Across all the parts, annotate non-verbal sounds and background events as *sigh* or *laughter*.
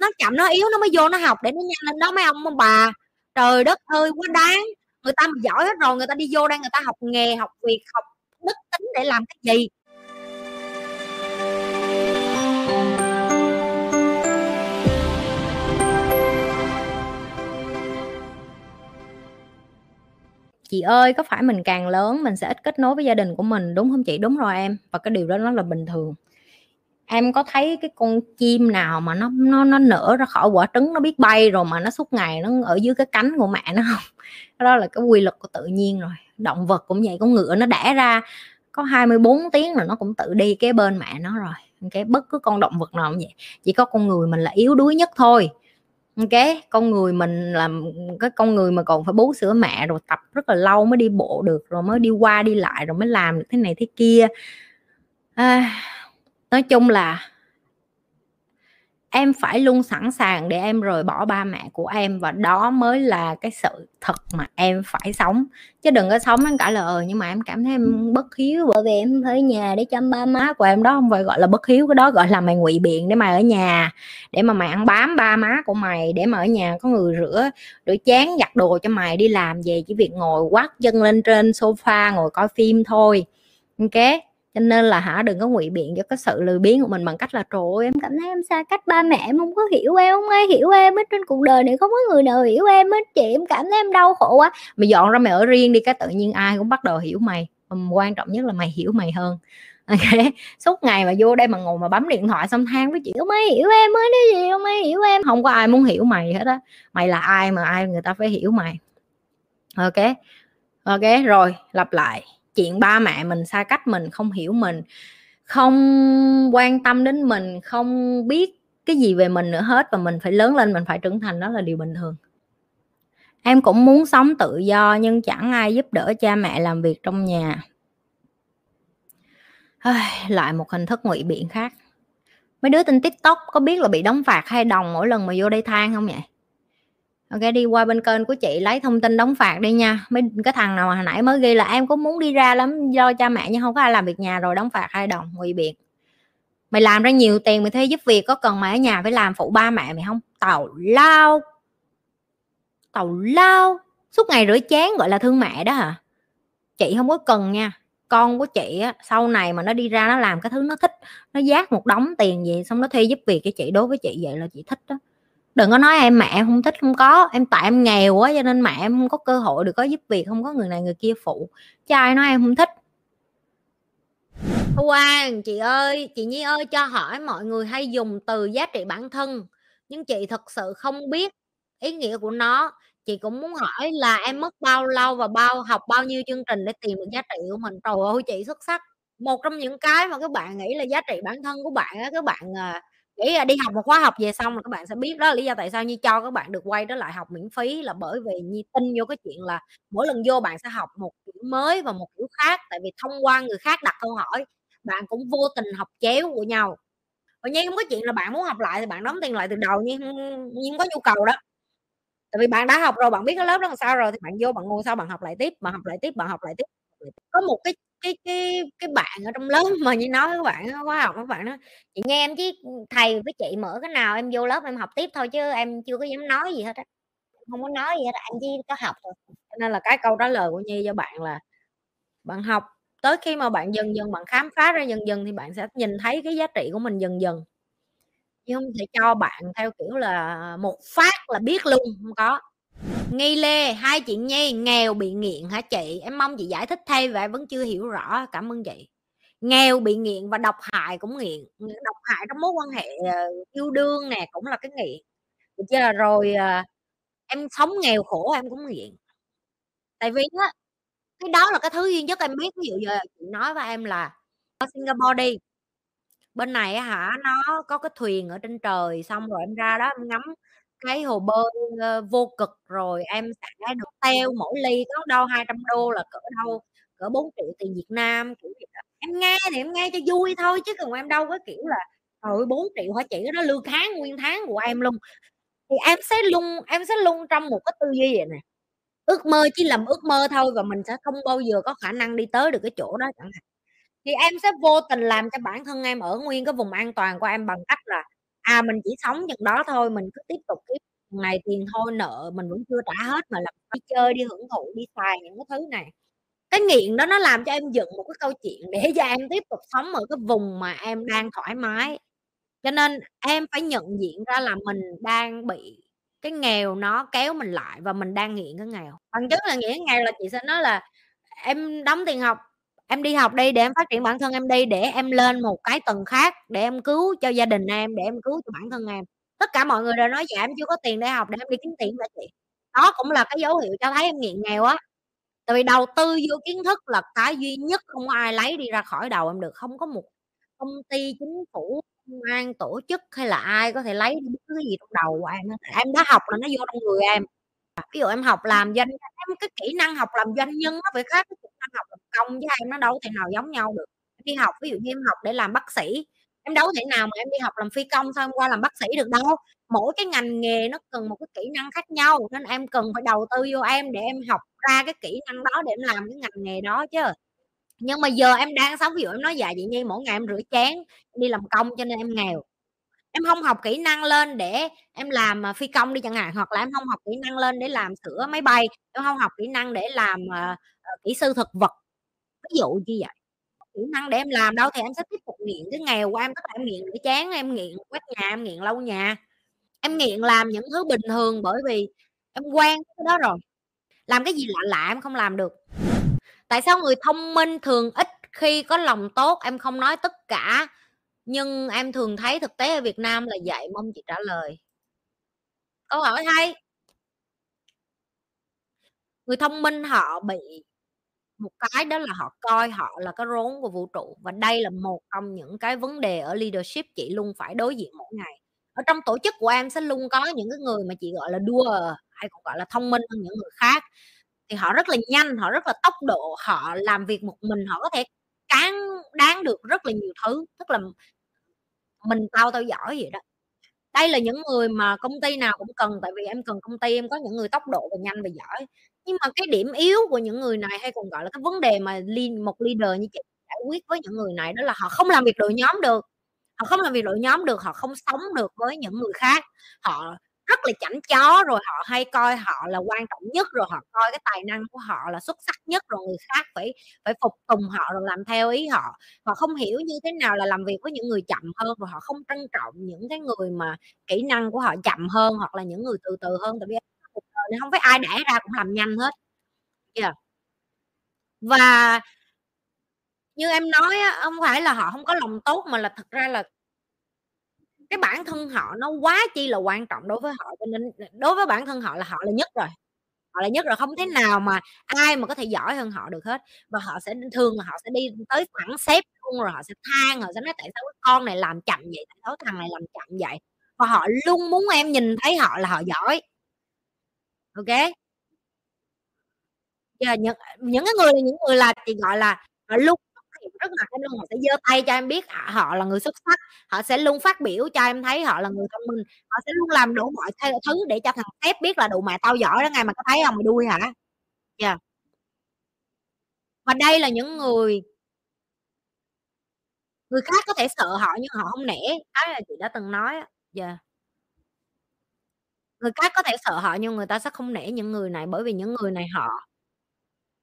nó chậm, nó yếu, nó mới vô nó học để nó nhanh lên đó mấy ông ông bà. Trời đất ơi, quá đáng. Người ta mà giỏi hết rồi, người ta đi vô đây người ta học nghề, học việc, học đức tính để làm cái gì? Chị ơi, có phải mình càng lớn, mình sẽ ít kết nối với gia đình của mình, đúng không chị? Đúng rồi em. Và cái điều đó nó là bình thường em có thấy cái con chim nào mà nó nó nó nở ra khỏi quả trứng nó biết bay rồi mà nó suốt ngày nó ở dưới cái cánh của mẹ nó không? *laughs* Đó là cái quy luật của tự nhiên rồi động vật cũng vậy con ngựa nó đẻ ra có 24 tiếng rồi nó cũng tự đi cái bên mẹ nó rồi. Cái bất cứ con động vật nào cũng vậy chỉ có con người mình là yếu đuối nhất thôi. Cái con người mình là cái con người mà còn phải bú sữa mẹ rồi tập rất là lâu mới đi bộ được rồi mới đi qua đi lại rồi mới làm được thế này thế kia. À, nói chung là em phải luôn sẵn sàng để em rời bỏ ba mẹ của em và đó mới là cái sự thật mà em phải sống. Chứ đừng có sống em cả là ờ nhưng mà em cảm thấy em bất hiếu, bởi vì em phải ở nhà để chăm ba má của em. Đó không phải gọi là bất hiếu, cái đó gọi là mày ngụy biện để mày ở nhà, để mà mày ăn bám ba má của mày, để mà ở nhà có người rửa rửa chén, giặt đồ cho mày, đi làm về chỉ việc ngồi quát chân lên trên sofa, ngồi coi phim thôi. Ok? Cho nên là hả, đừng có ngụy biện cho cái sự lười biếng của mình bằng cách là, trời ơi, em cảm thấy em xa cách ba mẹ em không có hiểu em, không ai hiểu em hết, trên cuộc đời này không có người nào hiểu em hết, chị em cảm thấy em đau khổ quá. Mày dọn ra mày ở riêng đi cái tự nhiên ai cũng bắt đầu hiểu mày. Quan trọng nhất là mày hiểu mày hơn. *laughs* Ok, suốt ngày mà vô đây mà ngồi mà bấm điện thoại xong than với chị, không ai hiểu em mới cái gì không ai hiểu em. Không có ai muốn hiểu mày hết á. Mày là ai mà ai người ta phải hiểu mày. Ok ok, rồi, lặp lại chuyện ba mẹ mình xa cách mình, không hiểu mình, không quan tâm đến mình, không biết cái gì về mình nữa hết và mình phải lớn lên, mình phải trưởng thành, đó là điều bình thường. Em cũng muốn sống tự do nhưng chẳng ai giúp đỡ cha mẹ làm việc trong nhà. Lại một hình thức ngụy biện khác. Mấy đứa trên tiktok có biết là bị đóng phạt hay đồng mỗi lần mà vô đây than không vậy? Ok, đi qua bên kênh của chị lấy thông tin đóng phạt đi nha. Mấy cái thằng nào mà hồi nãy mới ghi là em có muốn đi ra lắm do cha mẹ nhưng không có ai làm việc nhà rồi, đóng phạt hai đồng ngụy biệt. Mày làm ra nhiều tiền, mày thuê giúp việc có cần mày ở nhà phải làm phụ ba mẹ mày không? Tàu lao. Tàu lao. Suốt ngày rửa chén gọi là thương mẹ đó hả? Chị không có cần nha. Con của chị á, sau này mà nó đi ra nó làm cái thứ nó thích, nó giác một đống tiền gì xong nó thuê giúp việc cho chị, đối với chị vậy là chị thích đó đừng có nói em mẹ em không thích, không có. Em tại em nghèo quá cho nên mẹ em không có cơ hội được có giúp việc, không có người này người kia phụ. Chứ ai nói em không thích. Hoàng chị ơi, chị Nhi ơi, cho hỏi mọi người hay dùng từ giá trị bản thân. Nhưng chị thật sự không biết ý nghĩa của nó. Chị cũng muốn hỏi là em mất bao lâu và bao, học bao nhiêu chương trình để tìm được giá trị của mình? Trời ơi, chị xuất sắc. Một trong những cái mà các bạn nghĩ là giá trị bản thân của bạn á, các bạn à, chỉ đi học một khóa học về xong là các bạn sẽ biết đó là lý do tại sao như cho các bạn được quay trở lại học miễn phí là bởi vì Nhi tin vô cái chuyện là mỗi lần vô bạn sẽ học một kiểu mới và một kiểu khác, tại vì thông qua người khác đặt câu hỏi, bạn cũng vô tình học chéo của nhau. Và nhiên không có chuyện là bạn muốn học lại thì bạn đóng tiền lại từ đầu nhưng nhưng có nhu cầu đó. Tại vì bạn đã học rồi, bạn biết cái lớp đó làm sao rồi thì bạn vô bạn ngồi sau bạn học lại tiếp, bạn học lại tiếp, bạn học lại tiếp. Có một cái cái cái cái bạn ở trong lớp *laughs* mà như nói với các bạn khóa học các bạn đó chị nghe em chứ thầy với chị mở cái nào em vô lớp em học tiếp thôi chứ em chưa có dám nói gì hết á. Không có nói gì hết anh chỉ có học thôi. Cho nên là cái câu trả lời của nhi cho bạn là, bạn học, tới khi mà bạn dần dần bạn khám phá ra dần dần thì bạn sẽ nhìn thấy cái giá trị của mình dần dần. Chứ không thể cho bạn theo kiểu là một phát là biết luôn, không có nghi lê, hai chị nhi nghèo bị nghiện hả chị? Em mong chị giải thích thay và em vẫn chưa hiểu rõ. Cảm ơn chị. Nghèo bị nghiện và độc hại cũng nghiện. Độc hại trong mối quan hệ ờ, yêu đương nè cũng là cái nghiện. Được chưa? Rồi ờ, em sống nghèo khổ em cũng nghiện. Tại vì á, cái đó là cái thứ duy nhất em biết. Ví dụ giờ chị nói với em là ở Singapore đi. Bên này á hả, nó có cái thuyền ở trên trời, xong rồi em ra đó em ngắm cái hồ bơi, vô cực, rồi em sẽ được teo mỗi ly có đâu 200 đô là cỡ đâu cỡ 4 triệu tiền Việt Nam, kiểu vậy đó. Em nghe thì em nghe cho vui thôi chứ còn em đâu có, kiểu là, trời 4 triệu hả chị? Đó lương tháng nguyên tháng của em luôn. Thì em sẽ luôn em sẽ luôn trong một cái tư duy vậy nè, ước mơ chỉ là ước mơ thôi và mình sẽ không bao giờ có khả năng đi tới được cái chỗ đó chẳng hạn. Thì em sẽ vô tình làm cho bản thân em ở nguyên cái vùng an toàn của em bằng cách là À, mình chỉ sống chừng đó thôi, mình cứ tiếp tục kiếm ngày tiền thôi, nợ mình vẫn chưa trả hết mà làm đi chơi, đi hưởng thụ, đi xài những cái thứ này. Cái nghiện đó nó làm cho em dựng một cái câu chuyện để *laughs* cho em tiếp tục sống ở cái vùng mà em đang thoải mái. Cho nên em phải nhận diện ra là mình đang bị cái nghèo nó kéo mình lại và mình đang nghiện cái nghèo. Bằng chứng là nghiện cái nghèo là chị sẽ nói là em đóng tiền học, em đi học đi để em phát triển bản thân em đi, để em lên một cái tầng khác, để em cứu cho gia đình em, để em cứu cho bản thân em. Tất cả mọi người đều nói: "Dạ em chưa có tiền để học, để em đi kiếm tiền vậy chị?" Đó cũng là cái dấu hiệu cho thấy em nghiện nghèo á. Tại vì đầu tư vô kiến thức là cái duy nhất không có ai lấy đi ra khỏi đầu em được, không có một công ty, chính phủ, công an, tổ chức hay là ai có thể lấy đi bất cứ cái gì trong đầu của em. Em đã học là nó vô trong người em. Ví dụ em học làm doanh em cái kỹ năng học làm doanh nhân nó phải khác với kỹ năng học làm công với em nó đâu thể nào giống nhau được. Em đi học, ví dụ như em học để làm bác sĩ, em đâu thể nào mà em đi học làm phi công xong em qua làm bác sĩ được đâu. Mỗi cái ngành nghề nó cần một cái kỹ năng khác nhau, nên em cần phải đầu tư vô em để em học ra cái kỹ năng đó để em làm cái ngành nghề đó chứ. Nhưng mà giờ em đang sống ví dụ em nói: "Dạ chị Nhi mỗi ngày em rửa chén, em đi làm công cho nên em nghèo." Em không học kỹ năng lên để em làm, à, phi công đi chẳng hạn, hoặc là em không học kỹ năng lên để làm sửa máy bay, em không học kỹ năng để làm, uh, kỹ sư thực vật, ví dụ như vậy. Kỹ năng để em làm đâu thì em sẽ tiếp tục nghiện cái nghèo của em, tức là em nghiện để chán em nghiện quét nhà, em nghiện lau nhà. Em nghiện làm những thứ bình thường bởi vì em quen cái đó rồi. Làm cái gì lạ lạ em không làm được. Tại sao người thông minh thường ít khi có lòng tốt? Em không nói tất cả, nhưng em thường thấy thực tế ở Việt Nam là vậy, mong chị trả lời. Câu hỏi hay! Người thông minh họ bị một cái đó là họ coi họ là cái rốn của vũ trụ, và đây là một trong những cái vấn đề ở leadership chị luôn phải đối diện mỗi ngày. Ở trong tổ chức của em sẽ luôn có những cái người mà chị gọi là doer, hay còn gọi là thông minh hơn những người khác, thì họ rất là nhanh, họ rất là tốc độ, họ làm việc một mình, họ có thể đáng được rất là nhiều thứ, tức là mình tao, tao giỏi vậy đó. Đây là những người mà công ty nào cũng cần, tại vì em cần công ty em có những người tốc độ và nhanh và giỏi. Nhưng mà cái điểm yếu của những người này, hay còn gọi là cái vấn đề mà một leader như chị giải quyết với những người này đó là họ không làm việc đội nhóm được, họ không làm việc đội nhóm được, họ không sống được với những người khác, họ rất là chảnh chó, rồi họ hay coi họ là quan trọng nhất, rồi họ coi cái tài năng của họ là xuất sắc nhất, rồi người khác phải phải phục tùng họ rồi làm theo ý họ. Họ không hiểu như thế nào là làm việc với những người chậm hơn, rồi họ không trân trọng những cái người mà kỹ năng của họ chậm hơn, hoặc là những người từ từ hơn, tại vì không phải ai đẻ ra cũng làm nhanh hết. Yeah. Và như em nói không phải là họ không có lòng tốt mà là thực ra là cái bản thân họ nó quá chi là quan trọng đối với họ, cho nên đối với bản thân họ là họ là nhất rồi, họ là nhất rồi, không thể nào mà ai mà có thể giỏi hơn họ được hết. Và họ sẽ thường là họ sẽ đi tới thẳng sếp luôn, rồi họ sẽ than, họ sẽ nói: "Tại sao cái con này làm chậm vậy? Tại sao thằng này làm chậm vậy?" Và họ luôn muốn em nhìn thấy họ là họ giỏi. Yeah, những những cái người những người là chị gọi là họ luôn rất là cái luôn, họ sẽ giơ tay cho em biết, à, họ là người xuất sắc, họ sẽ luôn phát biểu cho em thấy họ là người thông minh, họ sẽ luôn làm đủ mọi thứ để cho thằng sếp biết là đủ mày tao giỏi đó ngay mà có thấy không Mày đuôi hả?" Yeah. Và đây là những người người khác có thể sợ họ nhưng họ không nể, cái là chị đã từng nói á. Yeah. Người khác có thể sợ họ nhưng người ta sẽ không nể những người này, bởi vì những người này họ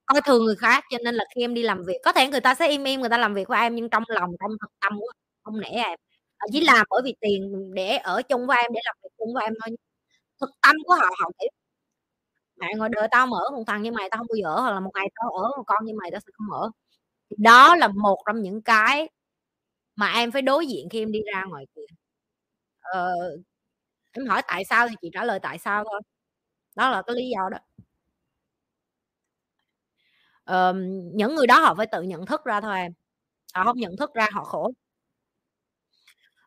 coi thường người khác, cho nên là khi em đi làm việc có thể người ta sẽ im im người ta làm việc với em, nhưng trong lòng, trong thực tâm của không nể em, chỉ làm bởi vì tiền để ở chung với em, để làm việc chung với em thôi. Thực tâm của họ, họ nghĩ "Mẹ, ngồi đời tao mở một thằng như mày tao không bao giờ ở, hoặc là một ngày tao ở một con như mày tao sẽ không ở." Đó là một trong những cái mà em phải đối diện khi em đi ra ngoài kia. Ờ, em hỏi tại sao thì chị trả lời tại sao thôi, đó là cái lý do đó um, những người đó họ phải tự nhận thức ra thôi em, họ không nhận thức ra họ khổ.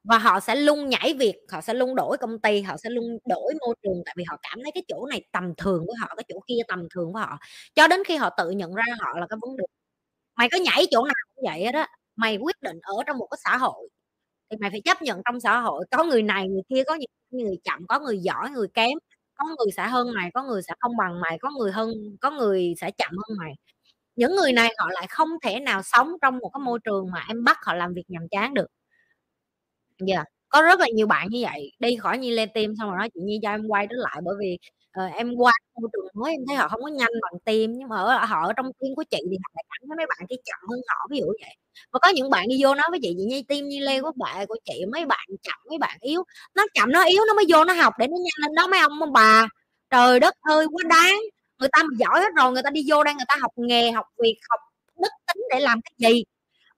Và họ sẽ luôn nhảy việc, họ sẽ luôn đổi công ty, họ sẽ luôn đổi môi trường, tại vì họ cảm thấy cái chỗ này tầm thường với họ, cái chỗ kia tầm thường với họ, cho đến khi họ tự nhận ra họ là cái vấn đề. Mày có nhảy chỗ nào cũng vậy đó mày quyết định ở trong một cái xã hội thì mày phải chấp nhận trong xã hội có người này người kia, có những người chậm, có người giỏi, người kém, có người sẽ hơn mày, có người sẽ không bằng mày, có người hơn có người sẽ chậm hơn mày. Những người này họ lại không thể nào sống trong một cái môi trường mà em bắt họ làm việc nhàm chán được. Yeah. Có rất là nhiều bạn như vậy, đi khỏi Nhi lên tim xong rồi nói: "Chị Nhi cho em quay trở lại bởi vì, uh, em qua môi trường mới em thấy họ không có nhanh bằng tim nhưng mà ở họ ở trong tim của chị thì họ lại cảm thấy mấy bạn kia chậm hơn họ." Ví dụ vậy. Và có những bạn đi vô nói với chị: "Chị Nhi, tim Nhi Lê của bạn của chị mấy bạn chậm, mấy bạn yếu." Nó chậm nó yếu nó mới vô nó học để nó nhanh lên đó mấy ông ông bà. Trời đất ơi, quá đáng! Người ta mà giỏi hết rồi, người ta đi vô đây người ta học nghề, học việc, học đức tính để làm cái gì?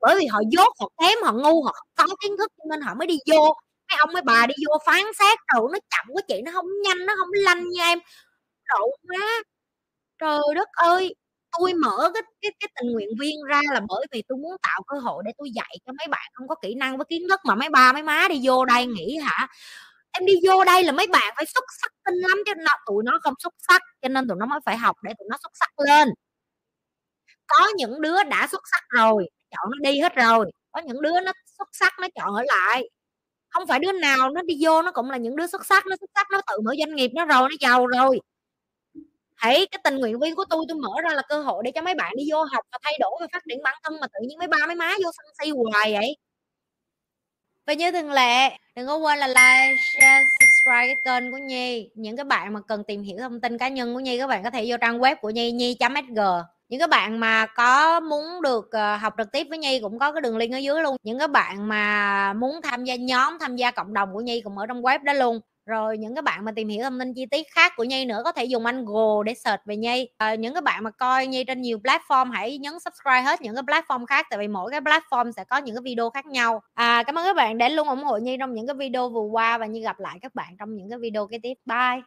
Bởi vì họ dốt, họ kém, họ ngu, họ không có kiến thức cho nên họ mới đi vô. Mấy ông mấy bà đi vô phán xét: rồi nó chậm quá chị, nó không nhanh, nó không lanh như em." Độ quá Trời đất ơi! tôi mở cái cái cái tình nguyện viên ra là bởi vì tôi muốn tạo cơ hội để tôi dạy cho mấy bạn không có kỹ năng với kiến thức mà mấy ba mấy má đi vô đây nghĩ hả, em đi vô đây là mấy bạn phải xuất sắc tinh lắm chứ nó tụi nó không xuất sắc, cho nên tụi nó mới phải học để tụi nó xuất sắc lên. Có những đứa đã xuất sắc rồi, chọn nó đi hết rồi, có những đứa nó xuất sắc nó chọn ở lại. không phải đứa nào nó đi vô nó cũng là những đứa xuất sắc, nó xuất sắc nó tự mở doanh nghiệp nó rồi, nó giàu rồi. Thấy cái tình nguyện viên của tôi tôi mở ra là cơ hội để cho mấy bạn đi vô học và thay đổi và phát triển bản thân mà tự nhiên mấy ba mấy má vô sân si hoài vậy. Và như thường lệ, đừng có quên là like, share, subscribe cái kênh của Nhi. Những cái bạn mà cần tìm hiểu thông tin cá nhân của Nhi, các bạn có thể vô trang web của Nhi, nhi.sg. Những cái bạn mà có muốn được, ờ, học trực tiếp với Nhi cũng có cái đường link ở dưới luôn. Những cái bạn mà muốn tham gia nhóm, tham gia cộng đồng của Nhi cũng ở trong web đó luôn. Rồi những cái bạn mà tìm hiểu thông tin chi tiết khác của Nhi nữa có thể dùng Angle để search về Nhi. à, những cái bạn mà coi Nhi trên nhiều platform hãy nhấn subscribe hết những cái platform khác, tại vì mỗi cái platform sẽ có những cái video khác nhau. À, cảm ơn các bạn đã luôn ủng hộ Nhi trong những cái video vừa qua và Nhi gặp lại các bạn trong những cái video kế tiếp. Bye.